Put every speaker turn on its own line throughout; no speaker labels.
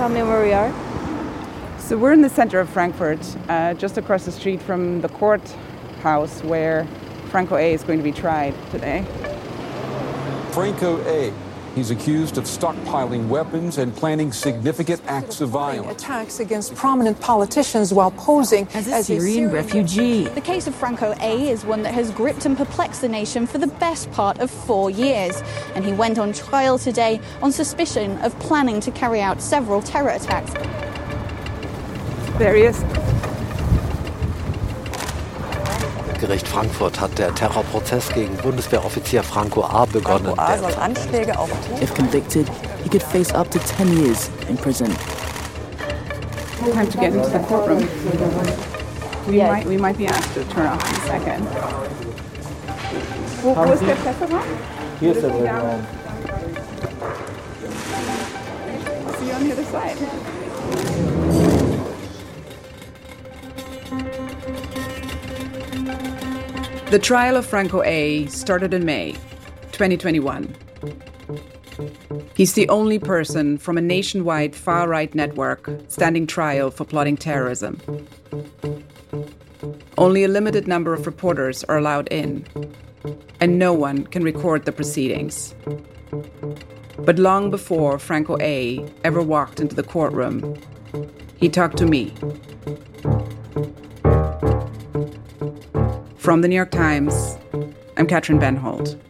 tell me where we are?
So we're in the center of Frankfurt, uh, just across the street from the courthouse where Franco A is going to be tried today.
Franco A. He's accused of stockpiling weapons and planning significant acts of violence.
Attacks against prominent politicians while posing
as a, as Syrian, a Syrian refugee.
The case of Franco A is one that has gripped and perplexed the nation for the best part of four years. And he went on trial today on suspicion of planning to carry out several terror attacks.
There he is.
Gericht Frankfurt hat der Terrorprozess gegen Bundeswehroffizier Franco A. begonnen.
Franco A. soll Anschläge auf
If convicted, he could face up to 10 years in prison.
Time to get into the courtroom. We, yes. might, we might be asked to turn off in a second. Wo, wo ist der Pfefferraum?
Hier ist der Pfefferraum.
See you on the other side. The trial of Franco A started in May 2021. He's the only person from a nationwide far right network standing trial for plotting terrorism. Only a limited number of reporters are allowed in, and no one can record the proceedings. But long before Franco A ever walked into the courtroom, he talked to me From the New York Times, I'm Katrin Bennhold.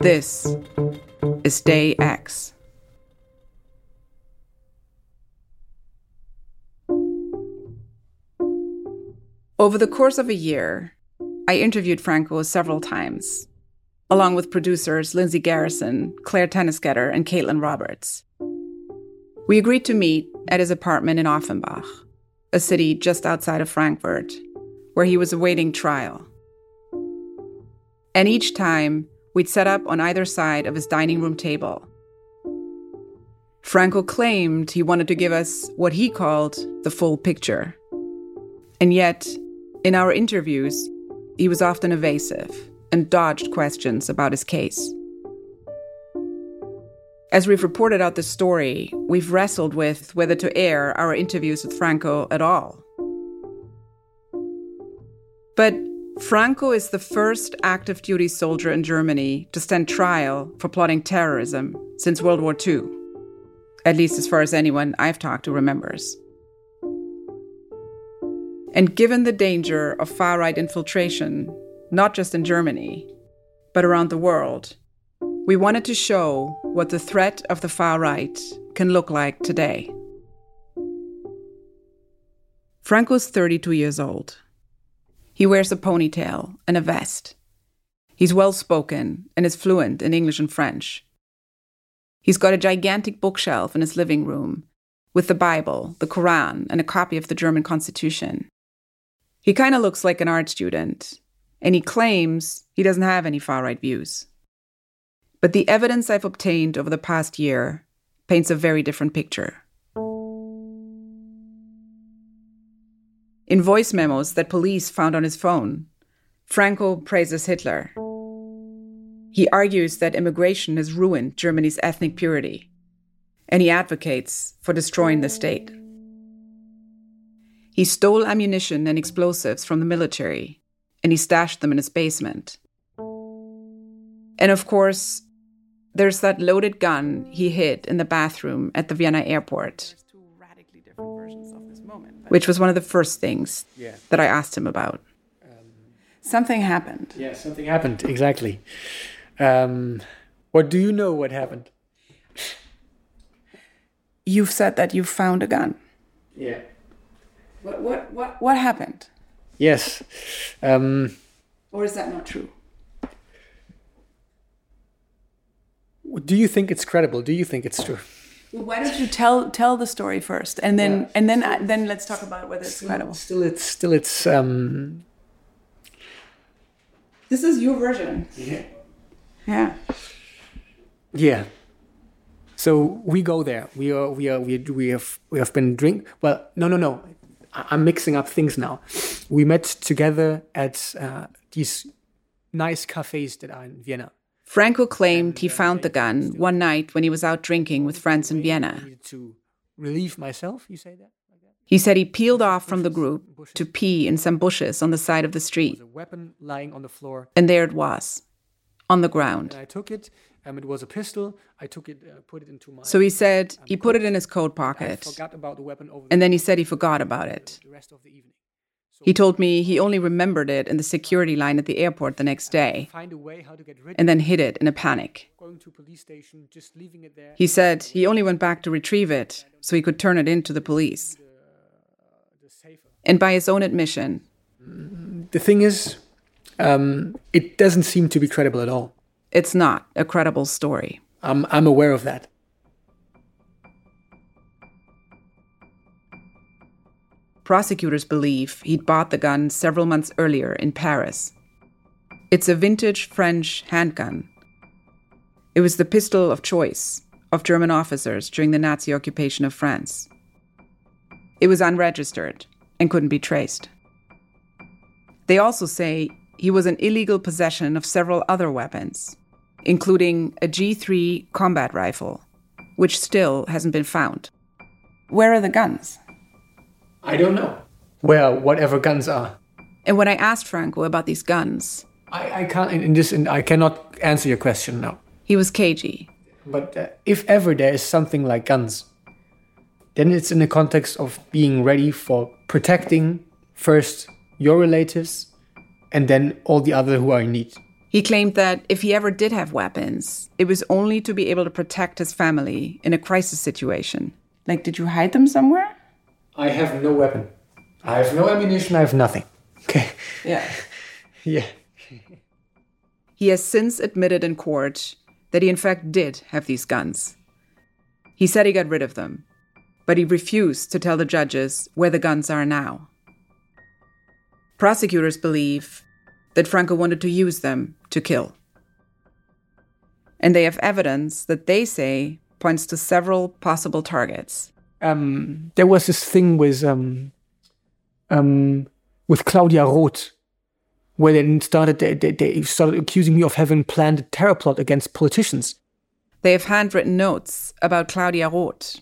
This is Day X. Over the course of a year, I interviewed Franco several times, along with producers Lindsay Garrison, Clare Toeniskoetter, and Caitlin Roberts. We agreed to meet at his apartment in Offenbach, a city just outside of Frankfurt, where he was awaiting trial. And each time, we'd set up on either side of his dining room table. Franco claimed he wanted to give us what he called the full picture. And yet, in our interviews, he was often evasive and dodged questions about his case. As we've reported out the story, we've wrestled with whether to air our interviews with Franco at all. But Franco is the first active duty soldier in Germany to stand trial for plotting terrorism since World War II, at least as far as anyone I've talked to remembers. And given the danger of far right infiltration, not just in Germany, but around the world, we wanted to show what the threat of the far right can look like today. Franco's 32 years old. He wears a ponytail and a vest. He's well spoken and is fluent in English and French. He's got a gigantic bookshelf in his living room with the Bible, the Quran, and a copy of the German Constitution. He kind of looks like an art student, and he claims he doesn't have any far right views. But the evidence I've obtained over the past year paints a very different picture. In voice memos that police found on his phone, Franco praises Hitler. He argues that immigration has ruined Germany's ethnic purity, and he advocates for destroying the state. He stole ammunition and explosives from the military, and he stashed them in his basement. And of course, there's that loaded gun he hid in the bathroom at the Vienna airport which was one of the first things yeah. that I asked him about. Um, something happened.
Yeah, something happened, exactly. Um, what do you know what happened?
You've said that you found a gun.
Yeah.
What, what, what, what happened?
Yes. Um,
or is that not true?
Do you think it's credible? Do you think it's true?
Well, why don't you tell tell the story first, and then yeah. and then then let's talk about whether it's
still,
credible.
Still, it's still it's. Um...
This is your version.
Yeah.
Yeah.
Yeah. So we go there. We are. We are. We we have. We have been drink. Well, no, no, no. I'm mixing up things now. We met together at uh, these nice cafes that are in Vienna.
Franco claimed he found the gun one night when he was out drinking with friends in Vienna.
To relieve myself. You say that?
He said he peeled off from the group to pee in some bushes on the side of the street,
a weapon lying on the floor.
and there it was, on the ground.
And I took it. Um, it was a pistol. I took it, uh, put it into my.
So he said he put it in his coat pocket,
forgot about the weapon over
and then he said he forgot about it.
the rest of the evening.
He told me he only remembered it in the security line at the airport the next day,
Find a way how to get rid
and then hid it in a panic.
it. Going to police station, just leaving it there.
He said he only went back to retrieve it so he could turn it in to the police. And by his own admission,
The thing is, um, it doesn't seem to be credible at all.
it's not a credible story.
I'm I'm aware of that.
Prosecutors believe he'd bought the gun several months earlier in Paris. It's a vintage French handgun. It was the pistol of choice of German officers during the Nazi occupation of France. It was unregistered and couldn't be traced. They also say he was in illegal possession of several other weapons, including a G3 combat rifle, which still hasn't been found. Where are the guns?
I don't know. Well, whatever guns are.
And when I asked Franco about these guns,
I, I can't in this and I cannot answer your question now.
he was cagey.
But uh, if ever there is something like guns, then it's in the context of being ready for protecting first your relatives and then all the other who are in need.
He claimed that if he ever did have weapons, it was only to be able to protect his family in a crisis situation. Like, did you hide them somewhere?
I have no weapon. I have no ammunition. I have nothing. Okay.
Yeah.
Yeah.
He has since admitted in court that he, in fact, did have these guns. He said he got rid of them, but he refused to tell the judges where the guns are now. Prosecutors believe that Franco wanted to use them to kill. And they have evidence that they say points to several possible targets.
Um, there was this thing with um, um, with Claudia Roth, where they started they, they, they started accusing me of having planned a terror plot against politicians.
They have handwritten notes about Claudia Roth,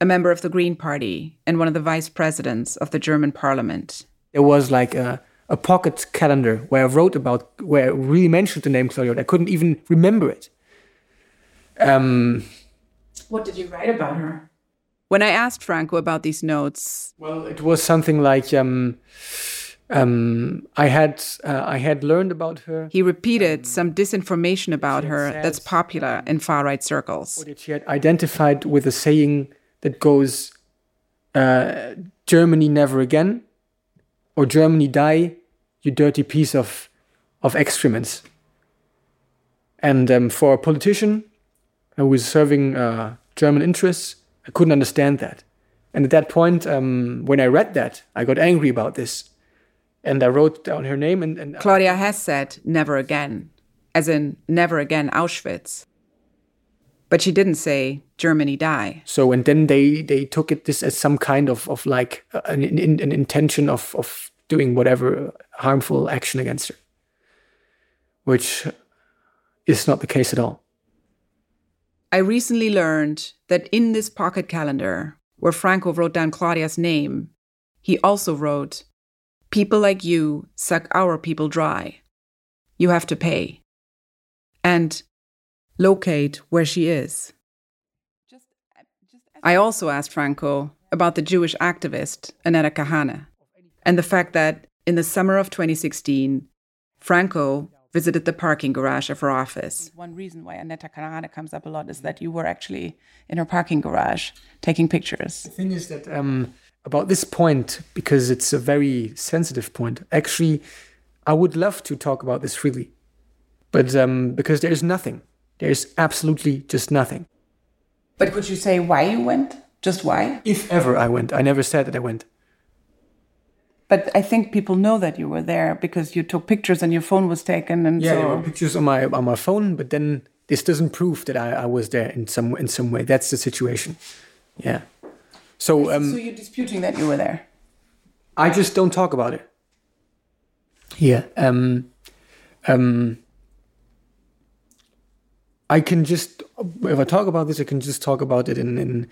a member of the Green Party and one of the vice presidents of the German parliament.
There was like a, a pocket calendar where I wrote about where I really mentioned the name Claudia. Roth. I couldn't even remember it. Um,
What did you write about her? When I asked Franco about these notes,
Well, it was something like um, um, I had uh, I had learned about her.
he repeated some disinformation about her that's popular in far right circles.
that she had identified with a saying that goes, uh, "Germany never again," or "Germany die, you dirty piece of of excrements." And um, for a politician who is serving uh, German interests, I couldn't understand that. And at that point, um, when I read that, I got angry about this, and I wrote down her name and. and
Claudia has said never again, as in never again Auschwitz. But she didn't say Germany die.
So and then they they took it this as some kind of of like uh, an, an, an intention of of doing whatever harmful action against her, which is not the case at all.
I recently learned that in this pocket calendar, where Franco wrote down Claudia's name, he also wrote, People like you suck our people dry. You have to pay. And locate where she is. I also asked Franco about the Jewish activist Anetta Kahane and the fact that in the summer of 2016, Franco visited the parking garage of her office. One reason why Anetta Kahane comes up a lot is that you were actually in her parking garage taking pictures.
The thing is that um, about this point, because it's a very sensitive point, actually, I would love to talk about this freely, but um, because there is nothing, there is absolutely just nothing.
But could you say why you went? Just why?
If ever I went, I never said that I went.
But I think people know that you were there because you took pictures and your phone was taken, and
Yeah, there were pictures on my on my phone, but then this doesn't prove that I, I was there in some in some way. That's the situation. Yeah. So um,
so you're disputing that you were there.
I just don't talk about it. Yeah. Um, um, I can just if I talk about this, I can just talk about it in in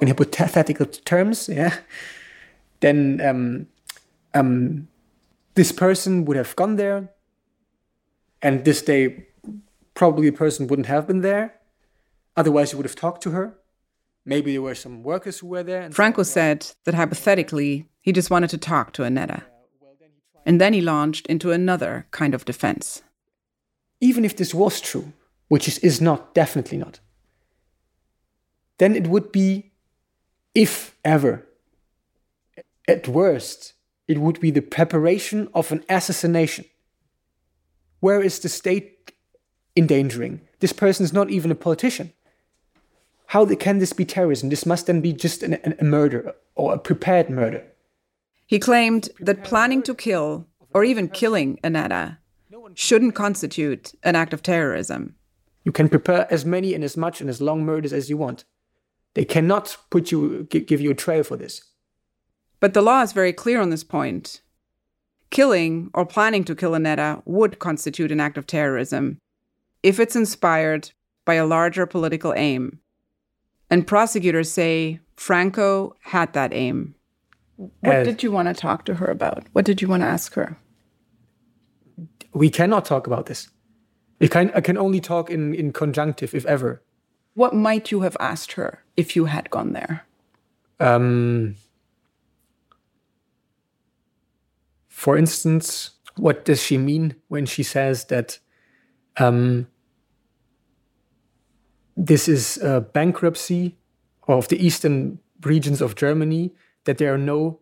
in hypothetical terms, yeah, then um, um, this person would have gone there, and this day probably the person wouldn't have been there. Otherwise, you would have talked to her. Maybe there were some workers who were there.
Franco said that hypothetically, he just wanted to talk to Anetta. And then he launched into another kind of defense.
Even if this was true, which is, is not, definitely not, then it would be, if ever, at worst, it would be the preparation of an assassination. Where is the state endangering? This person is not even a politician. How can this be terrorism? This must then be just an, an, a murder or a prepared murder.
He claimed that planning to kill, or even killing Anetta, shouldn't constitute an act of terrorism.
You can prepare as many and as much and as long murders as you want. They cannot put you, give you a trail for this.
But the law is very clear on this point. Killing or planning to kill Anetta would constitute an act of terrorism if it's inspired by a larger political aim. And prosecutors say Franco had that aim. What did you want to talk to her about? What did you want to ask her?
We cannot talk about this. I can, I can only talk in, in conjunctive, if ever.
What might you have asked her if you had gone there?
Um, for instance, what does she mean when she says that um, this is a bankruptcy of the eastern regions of Germany that there are no,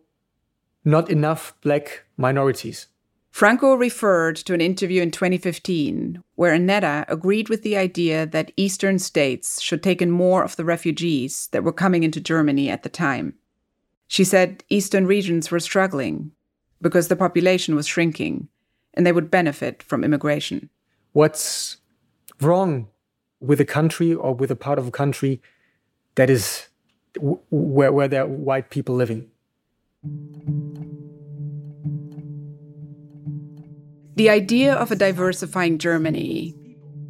not enough black minorities.
Franco referred to an interview in 2015 where Anetta agreed with the idea that eastern states should take in more of the refugees that were coming into Germany at the time. She said eastern regions were struggling because the population was shrinking and they would benefit from immigration.
What's wrong with a country or with a part of a country that is where, where there are white people living.
The idea of a diversifying Germany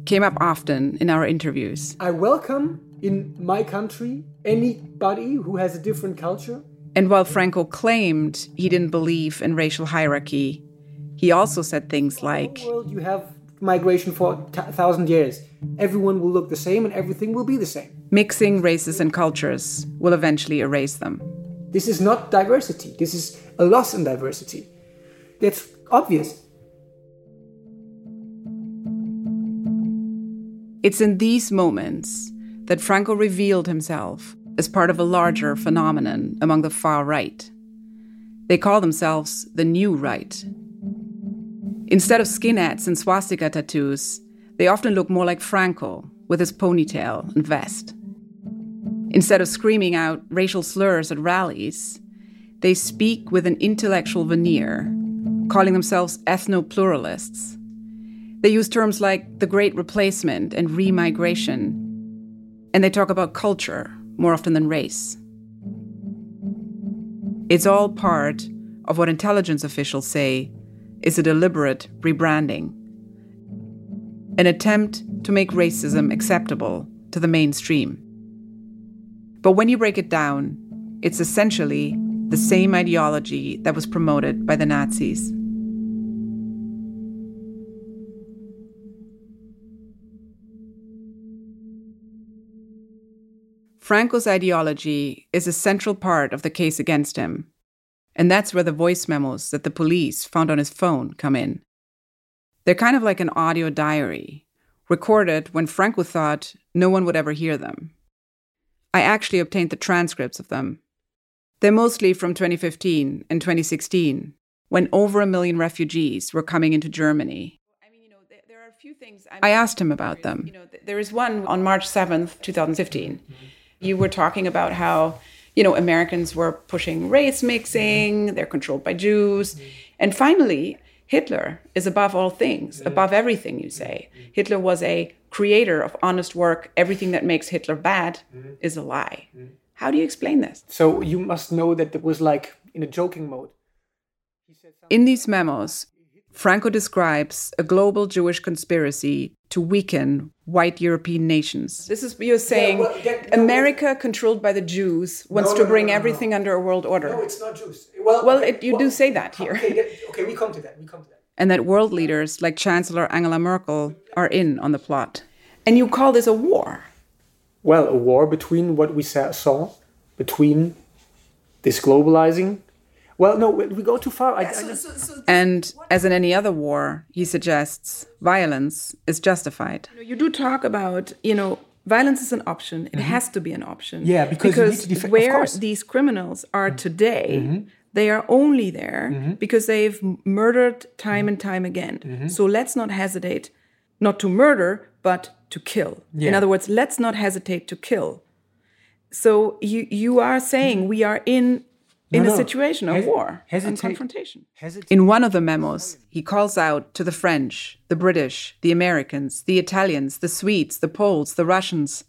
came up often in our interviews.
I welcome in my country anybody who has a different culture.
And while Franco claimed he didn't believe in racial hierarchy, he also said things like
world you have migration for a thousand years. Everyone will look the same and everything will be the same.
Mixing races and cultures will eventually erase them.
This is not diversity. This is a loss in diversity. That's obvious.
It's in these moments that Franco revealed himself as part of a larger phenomenon among the far right. They call themselves the New Right. Instead of skinheads and swastika tattoos, they often look more like Franco with his ponytail and vest. Instead of screaming out racial slurs at rallies, they speak with an intellectual veneer, calling themselves ethno pluralists. They use terms like the Great Replacement and remigration, and they talk about culture more often than race. It's all part of what intelligence officials say is a deliberate rebranding, an attempt to make racism acceptable to the mainstream. But when you break it down, it's essentially the same ideology that was promoted by the Nazis. Franco's ideology is a central part of the case against him. And that's where the voice memos that the police found on his phone come in. They're kind of like an audio diary, recorded when Franco thought no one would ever hear them. I actually obtained the transcripts of them. They're mostly from 2015 and 2016, when over a million refugees were coming into Germany. I mean, you know, there are a few things. I asked him about them. You know, there is one on March 7th, 2015. Mm-hmm. You were talking about how you know, Americans were pushing race mixing, mm-hmm. they're controlled by Jews. Mm-hmm. And finally, Hitler is above all things, mm-hmm. above everything you say. Hitler was a creator of honest work. Everything that makes Hitler bad is a lie. How do you explain this?
So you must know that it was like in a joking mode.
In these memos, Franco describes a global Jewish conspiracy to weaken white European nations. This is you're saying
well, that- no,
America, controlled by the Jews, wants
No,
to
no,
bring
no, no, no.
everything under a world order.
No, it's not Jews. Well,
Well,
okay,
it- you do say that here.
Okay, that- okay, we come to that. We come to that.
and that world leaders like Chancellor Angela Merkel are in on the plot. And you call this a war.
Well, a war between what we saw between this globalizing. Well, no, we we go too far. I, I,
And as in any other war, he suggests violence is justified. You do talk about, you know, violence is an option. It has to be an option.
Mm-hmm. Yeah, because you need to def- of
where
course. Mm-hmm.
these criminals are today, they are only there because they've murdered time and time again.
Mm-hmm.
So let's not hesitate not to murder, but to kill. In other words, let's not hesitate to kill. So you you are saying we are in in
No,
a situation of
Hes-
war and confrontation.
Hesitate.
In one of the memos, he calls out to the French, the British, the Americans, the Italians, the Swedes, the Poles, the Russians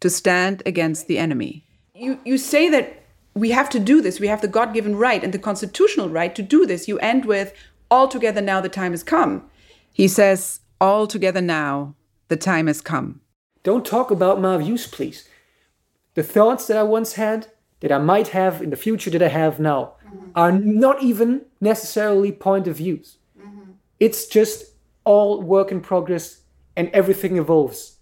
to stand against the enemy. You, you say that we have to do this, we have the God given right and the constitutional right to do this. You end with, all together now the time has come. He says, all together now the time has come.
Don't talk about my views, please. The thoughts that I once had, that I might have in the future, that I have now, mm-hmm. are not even necessarily point of views. Mm-hmm. It's just all work in progress and everything evolves.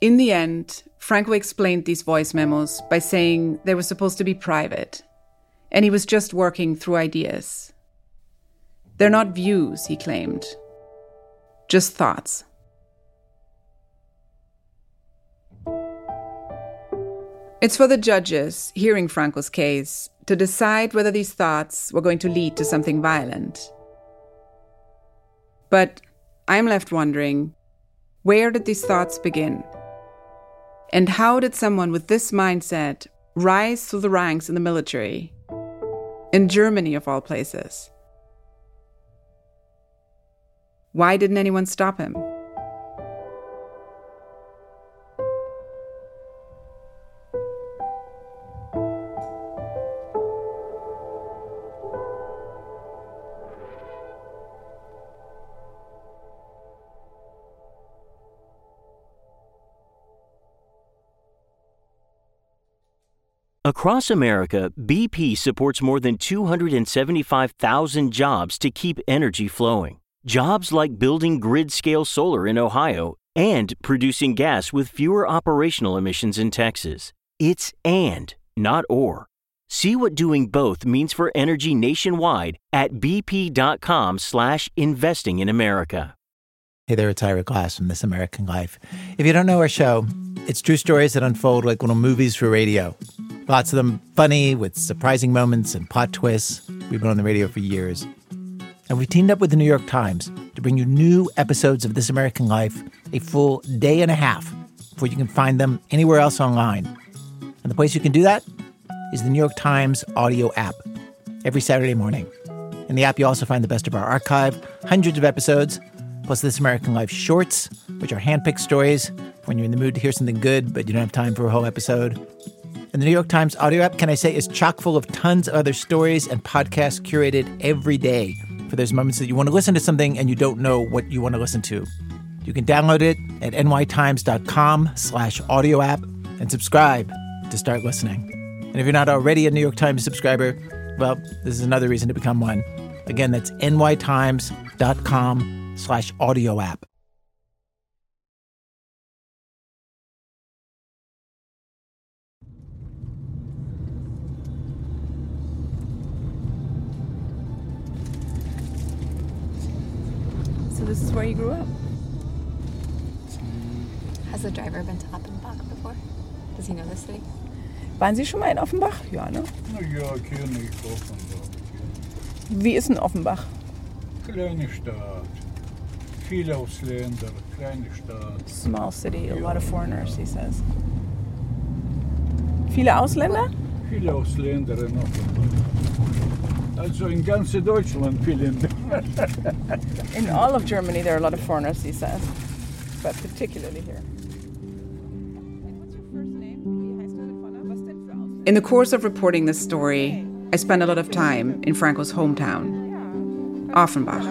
In the end, Franco explained these voice memos by saying they were supposed to be private, and he was just working through ideas. They're not views, he claimed, just thoughts. It's for the judges hearing Franco's case to decide whether these thoughts were going to lead to something violent. But I'm left wondering where did these thoughts begin? And how did someone with this mindset rise through the ranks in the military? In Germany, of all places. Why didn't anyone stop him?
Across America, BP supports more than 275,000 jobs to keep energy flowing. Jobs like building grid scale solar in Ohio and producing gas with fewer operational emissions in Texas. It's and, not or. See what doing both means for energy nationwide at bp.com slash investing in America.
Hey there, it's Ira Glass from This American Life. If you don't know our show, it's true stories that unfold like little movies for radio. Lots of them funny, with surprising moments and plot twists. We've been on the radio for years. And we teamed up with the New York Times to bring you new episodes of This American Life a full day and a half before you can find them anywhere else online. And the place you can do that is the New York Times audio app every Saturday morning. In the app, you also find the best of our archive, hundreds of episodes, plus This American Life shorts, which are handpicked stories when you're in the mood to hear something good, but you don't have time for a whole episode. And the New York Times audio app, can I say, is chock full of tons of other stories and podcasts curated every day for those moments that you want to listen to something and you don't know what you want to listen to. You can download it at nytimes.com slash audio app and subscribe to start listening. And if you're not already a New York Times subscriber, well, this is another reason to become one. Again, that's nytimes.com slash audio app.
This is where you grew up?
Has the driver been to Offenbach before? Does he know the city?
Waren Sie schon mal in Offenbach? Ja, ne?
Ja, kenne ich Offenbach.
Wie ist denn Offenbach?
Kleine Stadt. Viele Ausländer, kleine Stadt.
Small city, a lot of foreigners, he says. Viele Ausländer?
Viele Ausländer in Offenbach. Also in ganz Deutschland viele.
In all of Germany, there are a lot of foreigners, he says, but particularly here. In the course of reporting this story, I spent a lot of time in Franco's hometown, Offenbach.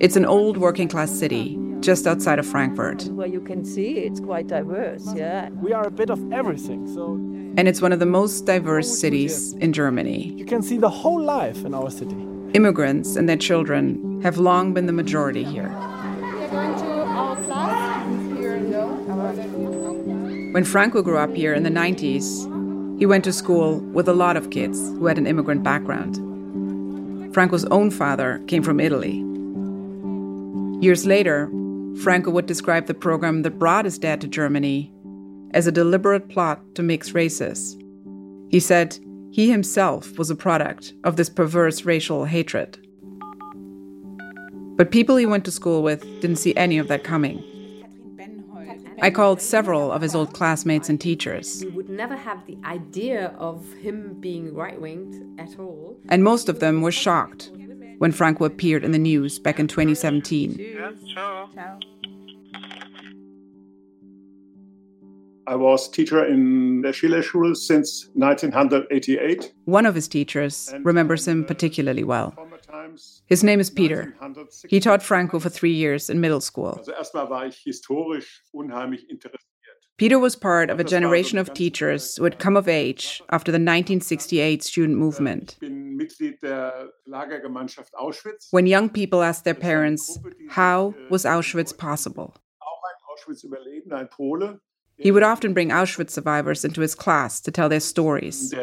It's an old working class city just outside of Frankfurt.
Where you can see it's quite diverse, yeah.
We are a bit of everything, so.
And it's one of the most diverse cities in Germany.
You can see the whole life in our city.
Immigrants and their children have long been the majority here. When Franco grew up here in the 90s, he went to school with a lot of kids who had an immigrant background. Franco's own father came from Italy. Years later, Franco would describe the program that brought his dad to Germany as a deliberate plot to mix races. He said he himself was a product of this perverse racial hatred. But people he went to school with didn't see any of that coming. I called several of his old classmates and teachers.
We would never have the idea of him being right winged at all.
And most of them were shocked when Franco appeared in the news back in 2017.
I was teacher in the Schillerschule since 1988.
One of his teachers remembers him particularly well. His name is Peter. He taught Franco for three years in middle school. Peter was part of a generation of teachers who had come of age after the 1968 student movement. When young people asked their parents, how was Auschwitz possible? He would often bring Auschwitz survivors into his class to tell their stories.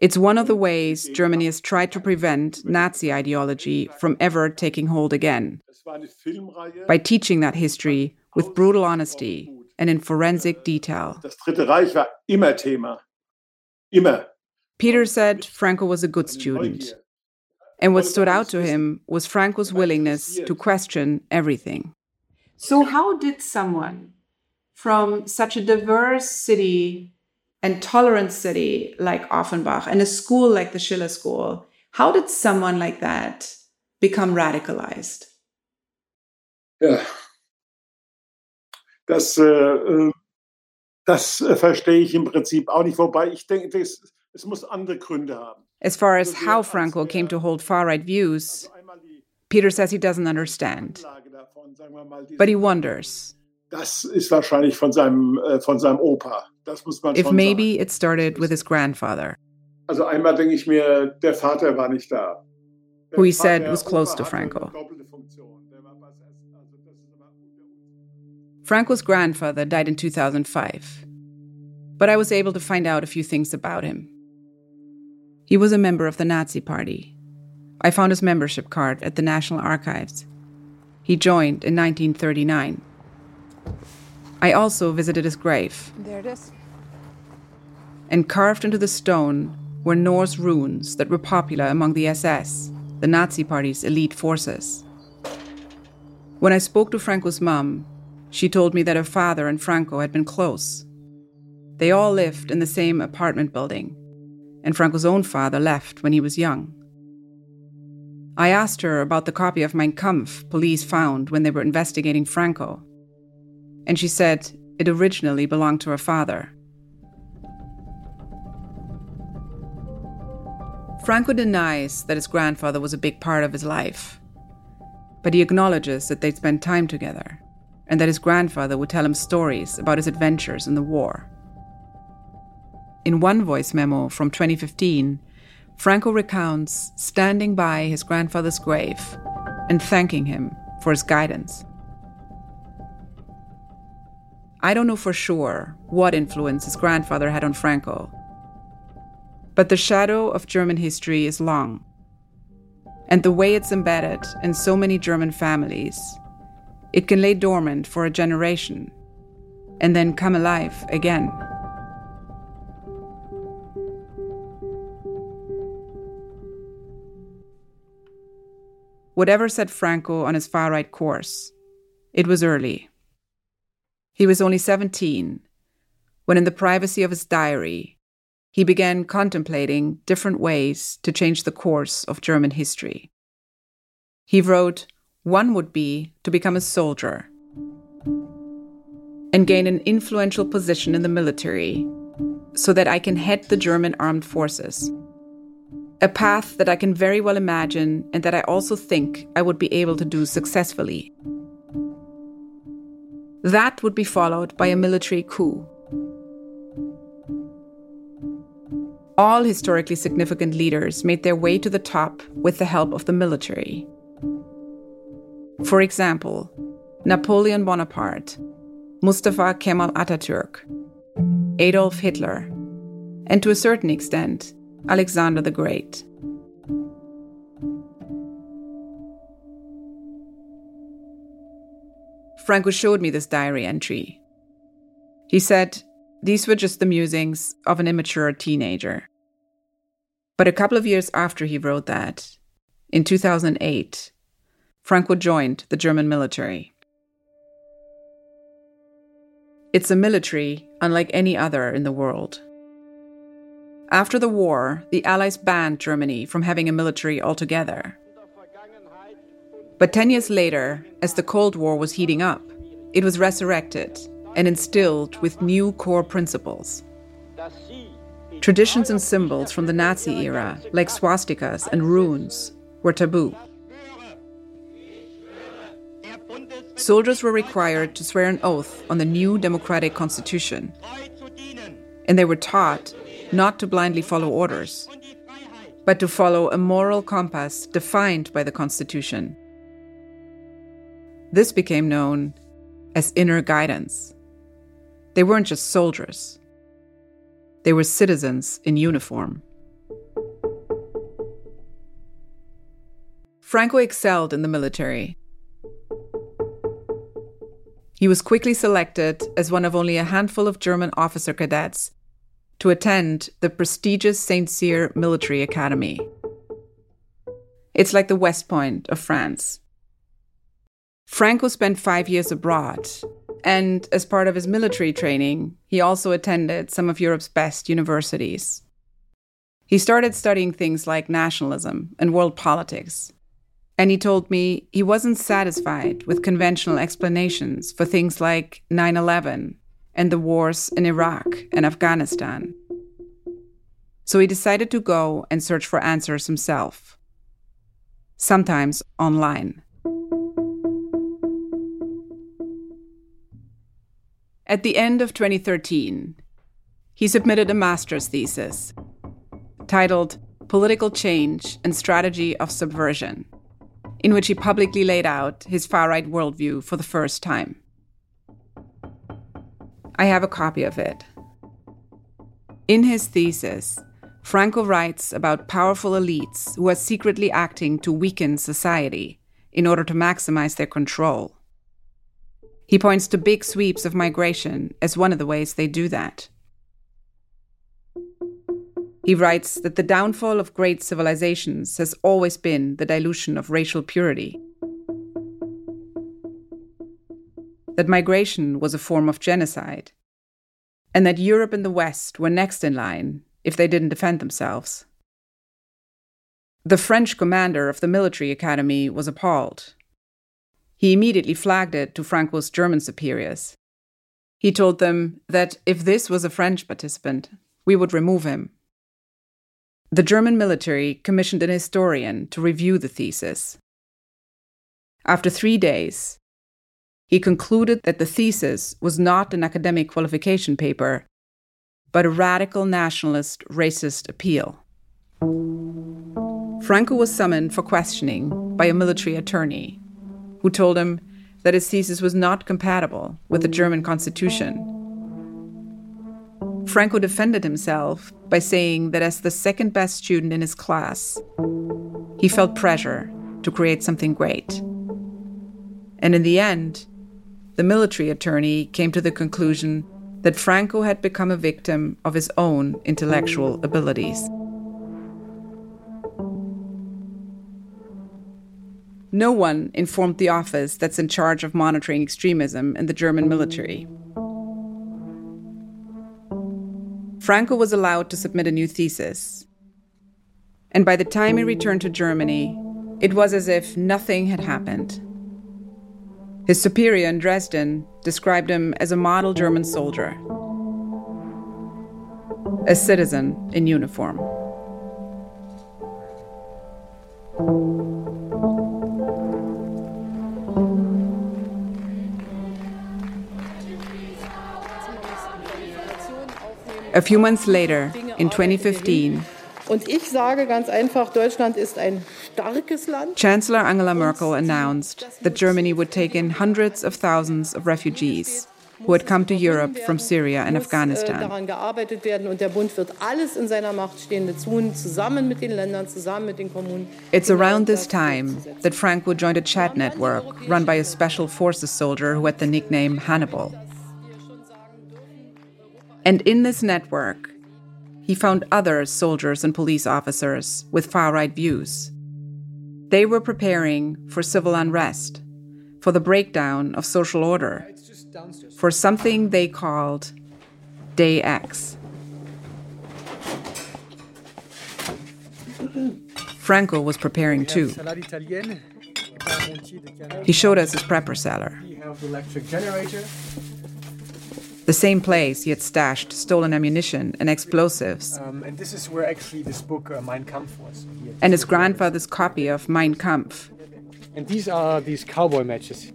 It's one of the ways Germany has tried to prevent Nazi ideology from ever taking hold again by teaching that history with brutal honesty and in forensic detail. Peter said Franco was a good student. And what stood out to him was Franco's willingness to question everything. So, how did someone from such a diverse city and tolerant city like Offenbach and a school like the Schiller School, how did someone like that become radicalized?
Ja, das, äh, äh das äh, verstehe ich im Prinzip auch nicht. Wobei ich denke, das, es muss andere Gründe haben.
As far as how Franco came to hold far right views, Peter says he doesn't understand. But he wonders
Das ist wahrscheinlich von seinem, äh, von seinem Opa. Das muss man
if
schon
maybe
sagen.
it started with his grandfather,
Also einmal denke ich mir, der Vater war nicht da.
who he said was close to Franco. Franco's grandfather died in 2005, but I was able to find out a few things about him. He was a member of the Nazi Party. I found his membership card at the National Archives. He joined in 1939. I also visited his grave,
There it is.
and carved into the stone were Norse runes that were popular among the SS, the Nazi Party's elite forces. When I spoke to Franco's mom, she told me that her father and Franco had been close. They all lived in the same apartment building, and Franco's own father left when he was young. I asked her about the copy of Mein Kampf police found when they were investigating Franco, and she said it originally belonged to her father. Franco denies that his grandfather was a big part of his life, but he acknowledges that they'd spent time together and that his grandfather would tell him stories about his adventures in the war. In one voice memo from 2015, Franco recounts standing by his grandfather's grave and thanking him for his guidance. I don't know for sure what influence his grandfather had on Franco, but the shadow of German history is long. And the way it's embedded in so many German families, it can lay dormant for a generation and then come alive again. Whatever set Franco on his far right course, it was early. He was only 17 when, in the privacy of his diary, he began contemplating different ways to change the course of German history. He wrote, One would be to become a soldier and gain an influential position in the military so that I can head the German armed forces. A path that I can very well imagine and that I also think I would be able to do successfully. That would be followed by a military coup. All historically significant leaders made their way to the top with the help of the military. For example, Napoleon Bonaparte, Mustafa Kemal Ataturk, Adolf Hitler, and to a certain extent, Alexander the Great. Franco showed me this diary entry. He said these were just the musings of an immature teenager. But a couple of years after he wrote that, in 2008, Franco joined the German military. It's a military unlike any other in the world. After the war, the Allies banned Germany from having a military altogether. But 10 years later, as the Cold War was heating up, it was resurrected and instilled with new core principles. Traditions and symbols from the Nazi era, like swastikas and runes, were taboo. Soldiers were required to swear an oath on the new democratic constitution. And they were taught not to blindly follow orders, but to follow a moral compass defined by the constitution. This became known as inner guidance. They weren't just soldiers, they were citizens in uniform. Franco excelled in the military. He was quickly selected as one of only a handful of German officer cadets to attend the prestigious Saint Cyr Military Academy. It's like the West Point of France. Franco spent five years abroad, and as part of his military training, he also attended some of Europe's best universities. He started studying things like nationalism and world politics. And he told me he wasn't satisfied with conventional explanations for things like 9 11 and the wars in Iraq and Afghanistan. So he decided to go and search for answers himself, sometimes online. At the end of 2013, he submitted a master's thesis titled Political Change and Strategy of Subversion, in which he publicly laid out his far right worldview for the first time. I have a copy of it. In his thesis, Franco writes about powerful elites who are secretly acting to weaken society in order to maximize their control. He points to big sweeps of migration as one of the ways they do that. He writes that the downfall of great civilizations has always been the dilution of racial purity. That migration was a form of genocide, and that Europe and the West were next in line if they didn't defend themselves. The French commander of the military academy was appalled he immediately flagged it to Franco's German superiors. He told them that if this was a French participant, we would remove him. The German military commissioned an historian to review the thesis. After three days, he concluded that the thesis was not an academic qualification paper, but a radical nationalist racist appeal. Franco was summoned for questioning by a military attorney who told him that his thesis was not compatible with the German constitution. Franco defended himself by saying that as the second best student in his class, he felt pressure to create something great. And in the end, the military attorney came to the conclusion that Franco had become a victim of his own intellectual abilities. No one informed the office that's in charge of monitoring extremism in the German military. Franco was allowed to submit a new thesis. And by the time he returned to Germany, it was as if nothing had happened. His superior in Dresden described him as a model German soldier, a citizen in uniform. A few months later, in 2015,
Und ich sage ganz einfach, Deutschland ist ein starkes Land.
Chancellor Angela Merkel announced that Germany would take in hundreds of thousands of refugees who had come to Europe from Syria and
äh,
Afghanistan.
daran gearbeitet werden und der Bund wird alles in seiner Macht Stehende tun, zusammen mit den Ländern, zusammen mit den Kommunen.
It's around this time that Franco joined a chat network run by a special forces soldier who had the nickname Hannibal. And in this network, he found other soldiers and police officers with far right views. They were preparing for civil unrest, for the breakdown of social order, for something they called Day X. Franco was preparing too. He showed us his prepper cellar,
We have electric generator.
The same place he had stashed stolen ammunition and explosives,
Um, and this is where actually this book, uh, Mein Kampf, was. Here.
and his grandfather's copy of Mein Kampf.
And these are these cowboy matches.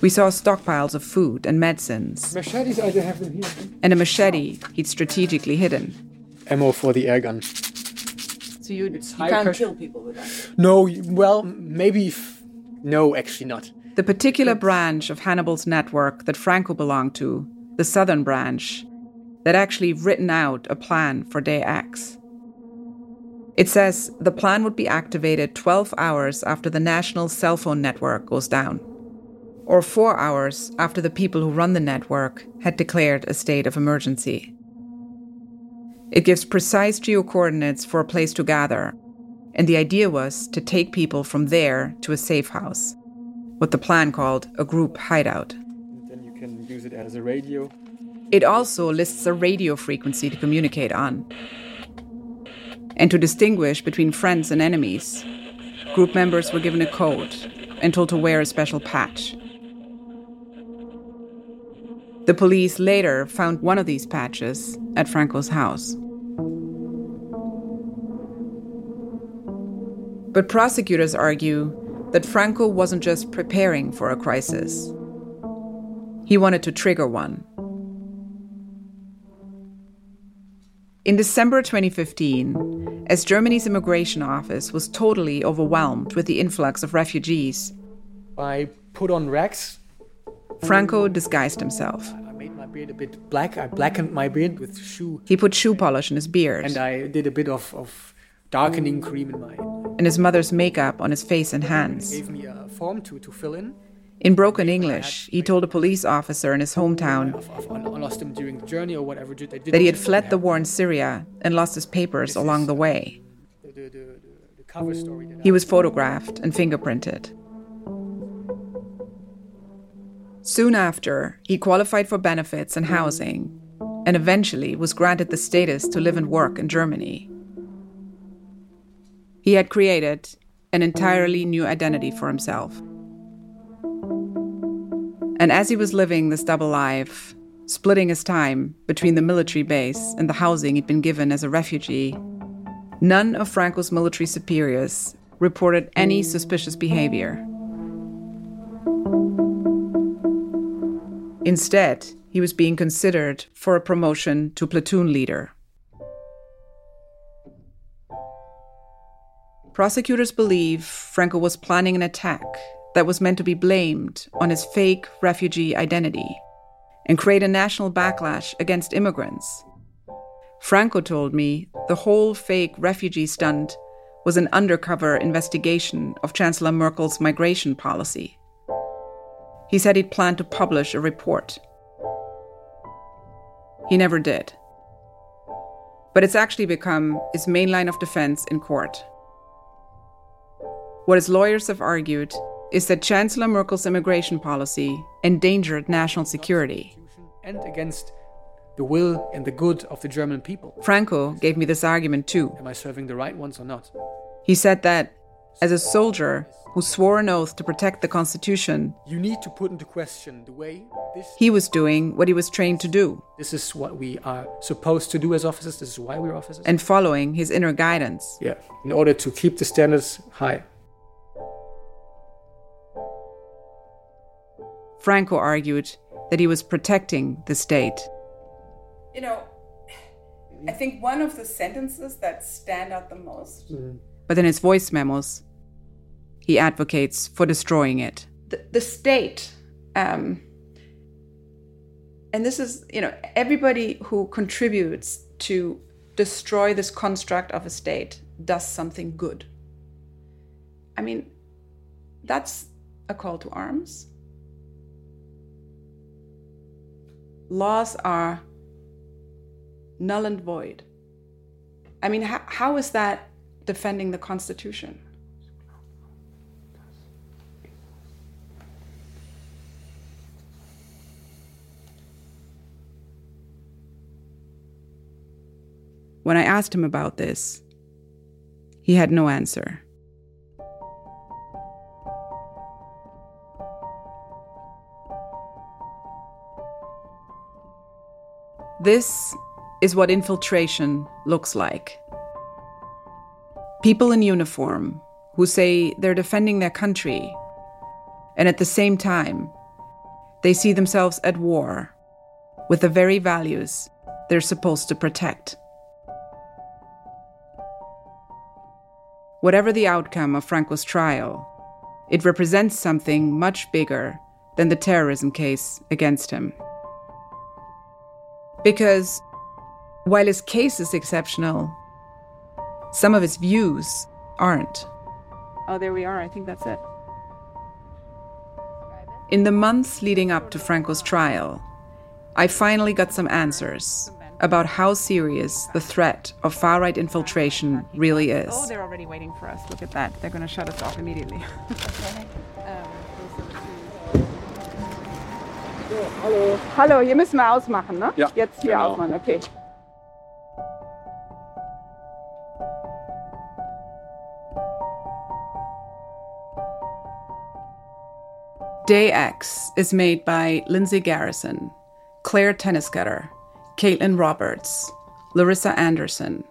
We saw stockpiles of food and medicines,
Machetes, I have them here.
and a machete he'd strategically hidden.
Ammo for the air gun.
So you, you can't
pressure.
kill people with that.
No, well, maybe. F- no, actually not.
The particular branch of Hannibal's network that Franco belonged to, the southern branch, that actually written out a plan for day X. It says the plan would be activated 12 hours after the national cell phone network goes down, or four hours after the people who run the network had declared a state of emergency. It gives precise geocoordinates for a place to gather, and the idea was to take people from there to a safe house, what the plan called a group hideout.
Can use it as a radio.
It also lists a radio frequency to communicate on. And to distinguish between friends and enemies, group members were given a code and told to wear a special patch. The police later found one of these patches at Franco's house. But prosecutors argue that Franco wasn't just preparing for a crisis, he wanted to trigger one. In December 2015, as Germany's immigration office was totally overwhelmed with the influx of refugees,
I put on rags.
Franco disguised himself.
I made my beard a bit black. I blackened my beard with shoe.
He put shoe polish in his beard
And I did a bit of, of darkening cream in my.
and his mother's makeup on his face and hands.
Gave me a form to, to fill in.
In broken English, he told a police officer in his hometown that he had fled the war in Syria and lost his papers along the way. He was photographed and fingerprinted. Soon after, he qualified for benefits and housing, and eventually was granted the status to live and work in Germany. He had created an entirely new identity for himself. And as he was living this double life, splitting his time between the military base and the housing he'd been given as a refugee, none of Franco's military superiors reported any suspicious behavior. Instead, he was being considered for a promotion to platoon leader. Prosecutors believe Franco was planning an attack that was meant to be blamed on his fake refugee identity and create a national backlash against immigrants. Franco told me the whole fake refugee stunt was an undercover investigation of Chancellor Merkel's migration policy. He said he'd planned to publish a report. He never did. But it's actually become his main line of defense in court. What his lawyers have argued is that Chancellor Merkel's immigration policy endangered national security.
and against the will and the good of the German people.
Franco gave me this argument too.
Am I serving the right ones or not?
He said that, as a soldier who swore an oath to protect the Constitution,
You need to put into question the way this.
he was doing what he was trained to do
This is what we are supposed to do as officers. This is why we're officers.
and following his inner guidance.
yeah, in order to keep the standards high.
Franco argued that he was protecting the state.
You know,
I think one of the sentences that stand out the most.
Mm.
But in his voice memos, he advocates for destroying it. The, the state, um, and this is, you know, everybody who contributes to destroy this construct of a state does something good. I mean, that's a call to arms. Laws are null and void. I mean, how, how is that defending the Constitution? When I asked him about this, he had no answer. This is what infiltration looks like. People in uniform who say they're defending their country, and at the same time, they see themselves at war with the very values they're supposed to protect. Whatever the outcome of Franco's trial, it represents something much bigger than the terrorism case against him. Because while his case is exceptional, some of his views aren't. Oh, there we are. I think that's it. In the months leading up to Franco's trial, I finally got some answers about how serious the threat of far right infiltration really is.
Oh, they're already waiting for us. Look at that. They're going to shut us off immediately.
Um, Hallo. Hallo, hier müssen wir ausmachen, ne?
Ja,
Jetzt hier
genau.
ausmachen, okay. Day X is made by Lindsay Garrison, Clare Toeniskoetter, Caitlin Roberts, Larissa Anderson,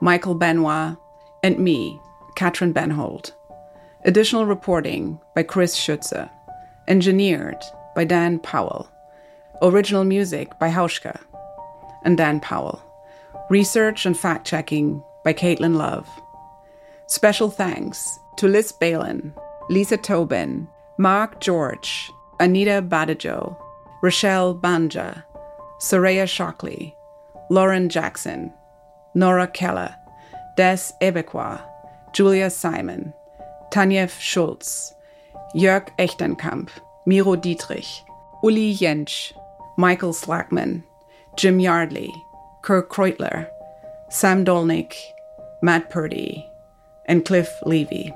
Michael Benoit, and me, Katrin Bennhold. Additional reporting by Chris Schütze. Engineered by Dan Powell. Original music by Hauschka and Dan Powell. Research and fact checking by Caitlin Love. Special thanks to Liz Balin, Lisa Tobin, Mark George, Anita Badejo, Rochelle Bonja, Soraya Shockley, Lauren Jackson, Nora Keller, Des Ibekwe, Julia Simon, Tanja Schulz, Jörg Echternkamp, Miro Dietrich, Uli Jentsch, Michael Slackman, Jim Yardley, Kirk Kreutler, Sam Dolnick, Matt Purdy, and Cliff Levy.